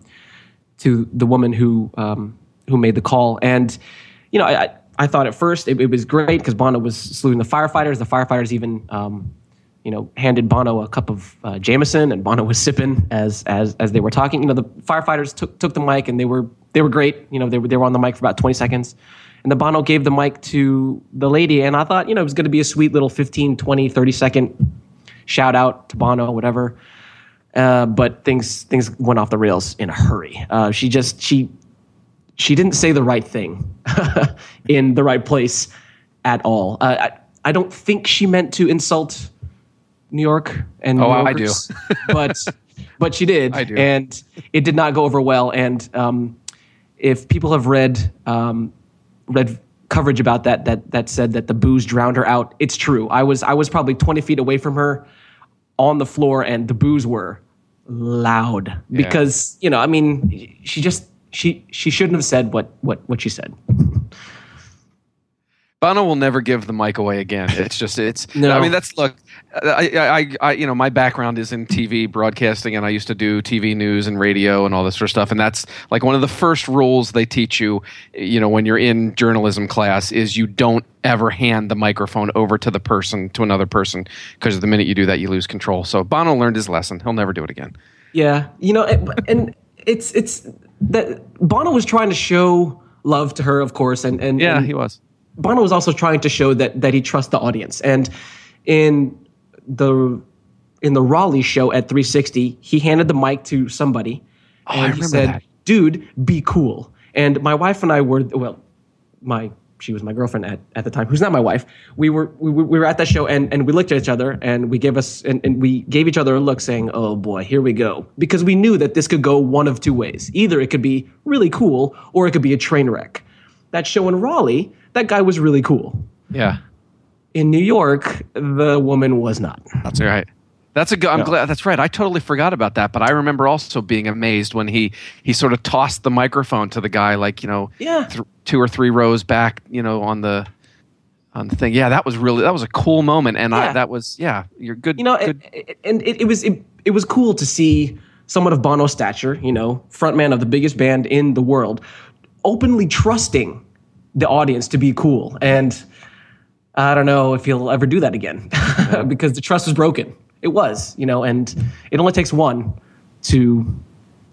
to the woman who um, who made the call. And you know, I I, I thought at first it, it was great because Bono was saluting the firefighters. The firefighters even um, you know handed Bono a cup of uh, Jameson, and Bono was sipping as as as they were talking. You know, the firefighters took took the mic and they were they were great. You know, they were they were on the mic for about twenty seconds. And the Bono gave the mic to the lady, and I thought, you know, it was going to be a sweet little 15, 20, 30 second shout out to Bono, whatever. Uh, but things things went off the rails in a hurry. Uh, she just she she didn't say the right thing in the right place at all. Uh, I, I don't think she meant to insult New York and New Oh, I Yorkers, but but she did, I do. and it did not go over well. And um, if people have read um, read coverage about that that that said that the boos drowned her out, it's true. I was I was probably twenty feet away from her on the floor, and the boos were loud because you know I mean she just she she shouldn't have said what what what she said. Bono will never give the mic away again. It's just it's. No. I mean, that's look. I, I, I, you know, my background is in TV broadcasting, and I used to do TV news and radio and all this sort of stuff. And that's like one of the first rules they teach you, you know, when you're in journalism class is you don't ever hand the microphone over to the person to another person because the minute you do that, you lose control. So Bono learned his lesson. He'll never do it again. Yeah, you know, and, and it's it's that Bono was trying to show love to her, of course, and and Yeah, and he was. Bono was also trying to show that that he trusts the audience. And in the in the Raleigh show at 360, he handed the mic to somebody, oh, I and he said, that. "Dude, be cool." And my wife and I were well, my she was my girlfriend at, at the time, who's not my wife. We were we, were- we were at that show and, and we looked at each other and we gave us and, and we gave each other a look saying, "Oh boy, here we go," because we knew that this could go one of two ways. Either it could be really cool or it could be a train wreck. That show in Raleigh, that guy was really cool. Yeah, In New York, the woman was not. that's right. That's a good. I'm Yeah. glad. That's right. I totally forgot about that. But I remember also being amazed when he he sort of tossed the microphone to the guy, like you know, Yeah. th- two or three rows back, you know, on the on the thing. Yeah, that was really that was a cool moment, and I that was yeah, you're good. you know, good. and, and it, it was it, it was cool to see someone of Bono's stature, you know, frontman of the biggest band in the world, openly trusting the audience to be cool. And I don't know if he'll ever do that again because the trust was broken. It was, you know, and it only takes one to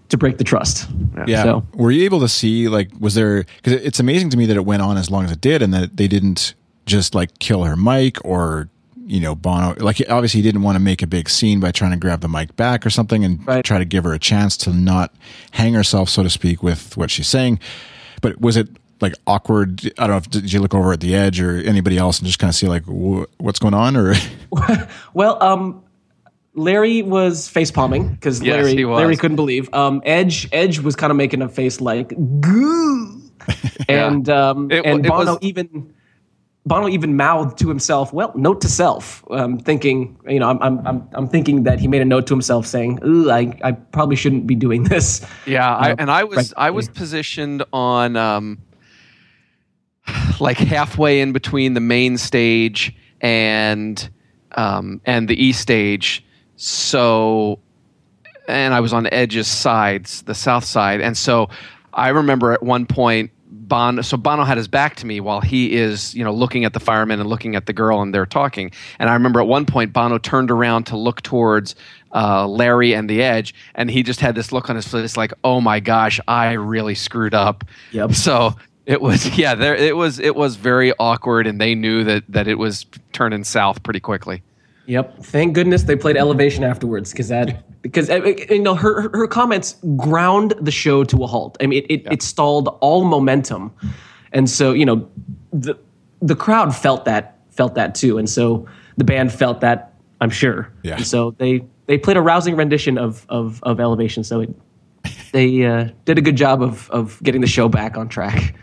to break the trust. Yeah. So- Were you able to see like was there because it's amazing to me that it went on as long as it did and that they didn't just like kill her mic or you know Bono like obviously he didn't want to make a big scene by trying to grab the mic back or something and Right. try to give her a chance to not hang herself so to speak with what she's saying. But was it like awkward? I don't know if did you look over at the edge or anybody else and just kind of see like wh- what's going on or Well, um, Larry was face palming because Yes, Larry. Larry couldn't believe. Um, Edge Edge was kind of making a face like goo, and um, It and it Bono was- even Bono even mouthed to himself, "Well, note to self." Um, thinking, you know, I'm, I'm I'm I'm thinking that he made a note to himself saying, Ooh, "I I probably shouldn't be doing this." Yeah, I, and I was right. I was positioned on um, like halfway in between the main stage and um, and the east stage. So, and I was on Edge's sides, the south side, and so I remember at one point. Bono, so Bono had his back to me while he is, you know, looking at the firemen and looking at the girl, and they're talking. And I remember at one point Bono turned around to look towards uh, Larry and the Edge, and he just had this look on his face, like, "Oh my gosh, I really screwed up." Yep. So it was, yeah, there it was. It was very awkward, and they knew that that it was turning south pretty quickly. Yep. Thank goodness they played Elevation afterwards because that because uh, you know her her- her comments ground the show to a halt. I mean, it it, it stalled all momentum, and so you know the the crowd felt that felt that too, and so the band felt that I'm sure. Yeah. And so they they played a rousing rendition of of of Elevation. So it they uh, did a good job of of getting the show back on track.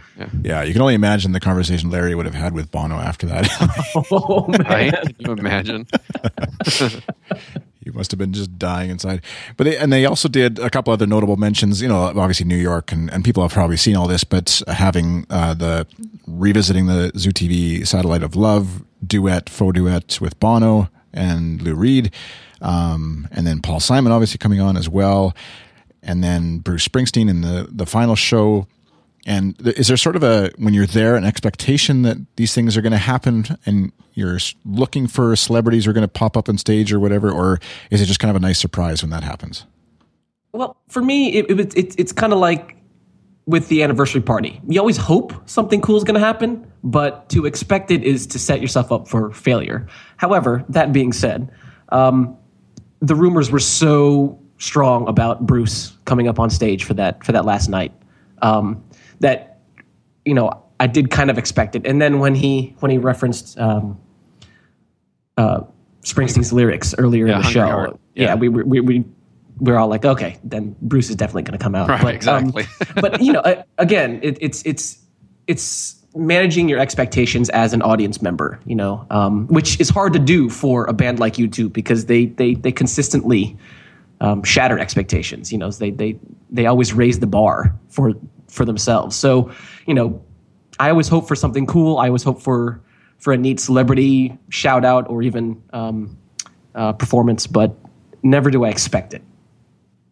yeah you can only imagine the conversation Larry would have had with Bono after that. Oh man. Right? Can you imagine? He must have been just dying inside. But they, and they also did a couple other notable mentions. You know, obviously New York, and, and people have probably seen all this. But having uh, the revisiting the Zoo TV Satellite of Love duet, faux duet with Bono and Lou Reed, um, and then Paul Simon obviously coming on as well. And then Bruce Springsteen in the the final show. And is there sort of a when you're there an expectation that these things are going to happen, and you're looking for celebrities who are going to pop up on stage or whatever, or is it just kind of a nice surprise when that happens? Well, for me, it, it, it's it's kind of like with the anniversary party. You always hope something cool is going to happen, but to expect it is to set yourself up for failure. However, that being said, um, the rumors were so strong about Bruce coming up on stage for that for that last night um, that you know I did kind of expect it. And then when he when he referenced um, uh, Springsteen's lyrics earlier Yeah, in the Hungry show, yeah, Yeah. we we we. we we're all like, okay, then Bruce is definitely going to come out. Right, but, um, exactly. but you know, again, it, it's it's it's managing your expectations as an audience member. You know, um, which is hard to do for a band like U2 because they they they consistently um, shatter expectations. You know, they they they always raise the bar for for themselves. So you know, I always hope for something cool. I always hope for for a neat celebrity shout out or even um, uh, performance, but never do I expect it.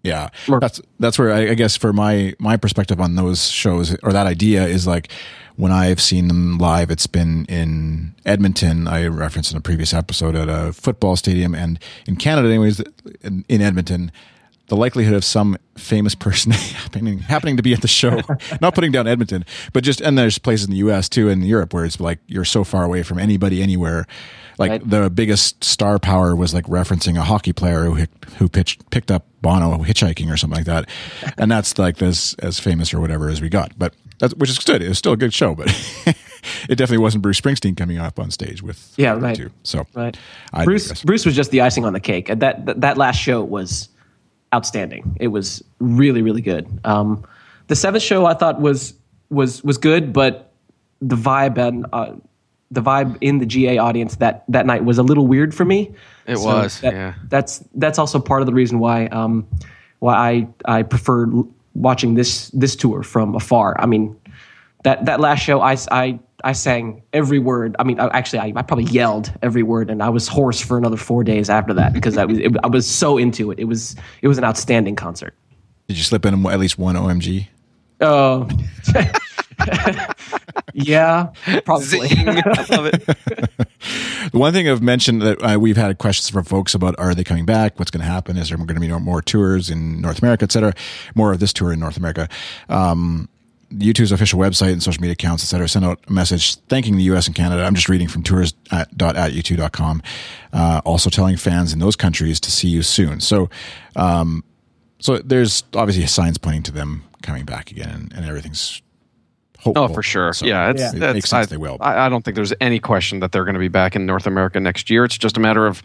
Yeah, that's that's where I, I guess for my my perspective on those shows or that idea is like when I've seen them live, it's been in Edmonton. I referenced in a previous episode at a football stadium, and in Canada, anyways, in, in Edmonton. The likelihood of some famous person happening happening to be at the show, not putting down Edmonton, but just and there's places in the U.S. too and Europe where it's like you're so far away from anybody anywhere. Like Right. the biggest star power was like referencing a hockey player who who pitched picked up Bono hitchhiking or something like that, and that's like as as famous or whatever as we got. But that's which is good. It was still a good show, but it definitely wasn't Bruce Springsteen coming up on stage with Yeah, right. two. So Right. I Bruce digress. Bruce was just the icing on the cake. That, that that last show was outstanding. It was really really good. Um, the seventh show I thought was was was good, but the vibe and uh, the vibe in the GA audience that that night was a little weird for me. It was, that- yeah. That's that's also part of the reason why um, why I I preferred l- watching this this tour from afar. I mean, that that last show I I I sang every word. I mean, I, actually, I, I probably yelled every word, and I was hoarse for another four days after that because I was it, I was so into it. It was it was an outstanding concert. Did you slip in at least one OMG? Oh, yeah, probably. I love it. The one thing I've mentioned that uh, we've had questions from folks about are they coming back? What's going to happen? Is there going to be more tours in North America, et cetera? More of this tour in North America. Um, U2's official website and social media accounts, et cetera, sent out a message thanking the US and Canada. I'm just reading from tours at, dot at u2.com. Uh, also telling fans in those countries to see you soon. So, um, so there's obviously signs pointing to them coming back again and, and everything's hopeful. Oh, for sure. So yeah, it's, Yeah. it that's, makes sense I, they will. I, I don't think there's any question that they're going to be back in North America next year. It's just a matter of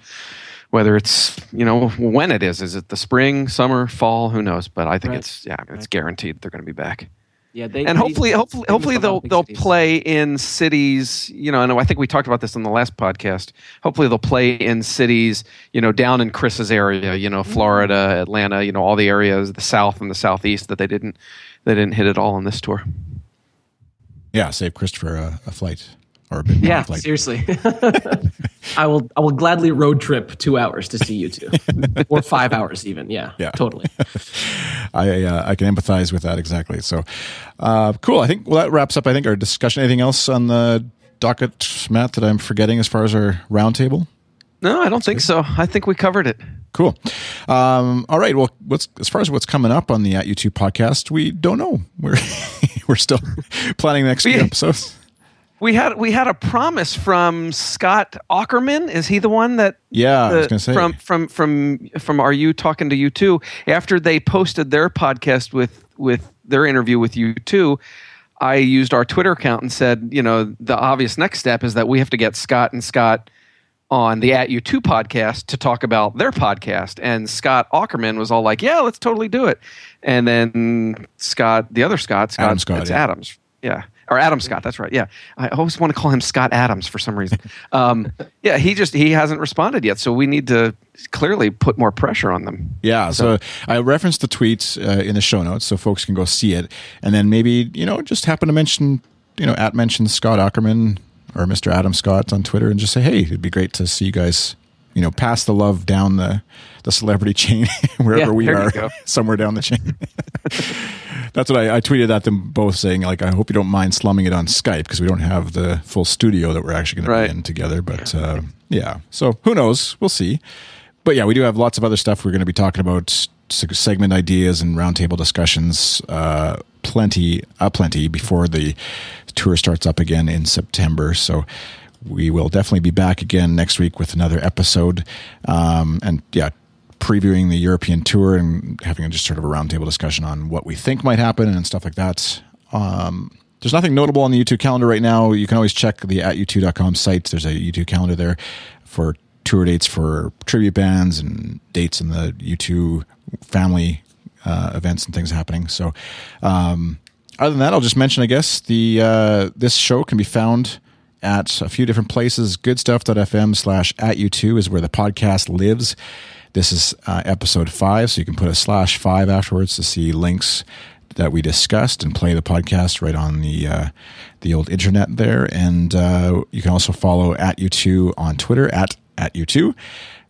whether it's you know when it is. Is it the spring, summer, fall? Who knows? But I think Right. it's yeah, it's guaranteed they're going to be back. Yeah, they and hopefully, hopefully, they hopefully move they'll they'll cities. play in cities. You know, and I think we talked about this in the last podcast. Hopefully, they'll play in cities. You know, down in Chris's area. You know, Florida, mm-hmm. Atlanta. You know, all the areas, the South and the Southeast that they didn't they didn't hit it all on this tour. Yeah, save Christopher a, a flight or a bit Yeah, flight. seriously. I will I will gladly road trip two hours to see U2, or five hours even. Yeah, Yeah. totally. I uh, I can empathize with that exactly. So, uh, cool. I think well that wraps up. I think our discussion. Anything else on the docket, Matt, that I'm forgetting as far as our roundtable? No, I don't think so. I think we covered it. Cool. Um, all right. Well, what's as far as what's coming up on the At U2 podcast, we don't know. We're we're still planning the next few episodes. We had we had a promise from Scott Aukerman. Is he the one that? Yeah, I was gonna say. from from from from Are You talking to you too? After they posted their podcast with with their interview with U2, I used our Twitter account and said, you know, the obvious next step is that we have to get Scott and Scott on the At U2 podcast to talk about their podcast. And Scott Aukerman was all like, "Yeah, let's totally do it." And then Scott, the other Scott, Scott, Adam Scott, it's yeah. Adams, yeah, or Adam Scott. That's right. Yeah, I always want to call him Scott Adams for some reason. Um, yeah, he just he hasn't responded yet, so we need to clearly put more pressure on them. Yeah, so, I referenced the tweets uh, in the show notes so folks can go see it, and then maybe you know just happen to mention you know at mention Scott Aukerman or Mr. Adam Scott on Twitter and just say hey, it'd be great to see you guys you know pass the love down the the celebrity chain wherever Yeah, we are, somewhere down the chain. That's what I, I tweeted at them both saying like I hope you don't mind slumming it on Skype because we don't have the full studio that we're actually going to be in together. But uh, yeah, so who knows? We'll see. But yeah, we do have lots of other stuff we're going to be talking about segment ideas and roundtable discussions. Uh, plenty, uh, plenty before the tour starts up again in September. So we will definitely be back again next week with another episode. Um, and yeah, previewing the European tour and having a, just sort of a roundtable discussion on what we think might happen and stuff like that. Um, there's nothing notable on the U2 calendar right now. You can always check the at u2.com site. There's a U2 calendar there for tour dates for tribute bands and dates in the U2 family uh, events and things happening. So, um, other than that, I'll just mention, I guess, the uh, this show can be found at a few different places. Goodstuff.fm slash at U2 is where the podcast lives. This is uh, episode five, so you can put a slash five afterwards to see links that we discussed and play the podcast right on the uh, the old internet there. And uh, you can also follow at U2 on Twitter at at U2.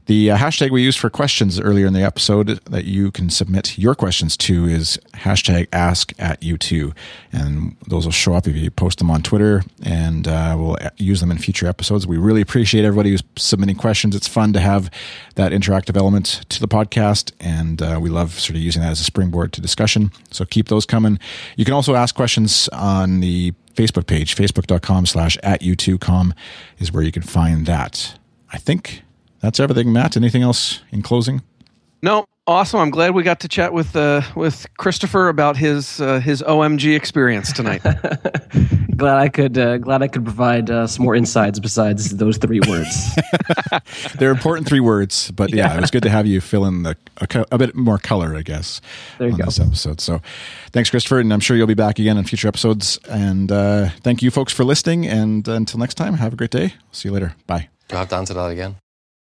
The uh, hashtag we used for questions earlier in the episode that you can submit your questions to is hashtag ask at U2. And those will show up if you post them on Twitter, and uh, we'll uh, use them in future episodes. We really appreciate everybody who's submitting questions. It's fun to have that interactive element to the podcast, and uh, we love sort of using that as a springboard to discussion. So keep those coming. You can also ask questions on the Facebook page, facebook.com slash at U2com is where you can find that. I think that's everything, Matt. Anything else in closing? No, awesome. I'm glad we got to chat with uh, with Christopher about his uh, his OMG experience tonight. Glad I could. Uh, glad I could provide uh, some more insights besides those three words. They're important three words, but yeah, it was good to have you fill in the a, a bit more color, I guess, There you on go. this episode. So, thanks, Christopher, and I'm sure you'll be back again in future episodes. And uh, thank you, folks, for listening. And until next time, have a great day. See you later. Bye. Do I have to answer that again?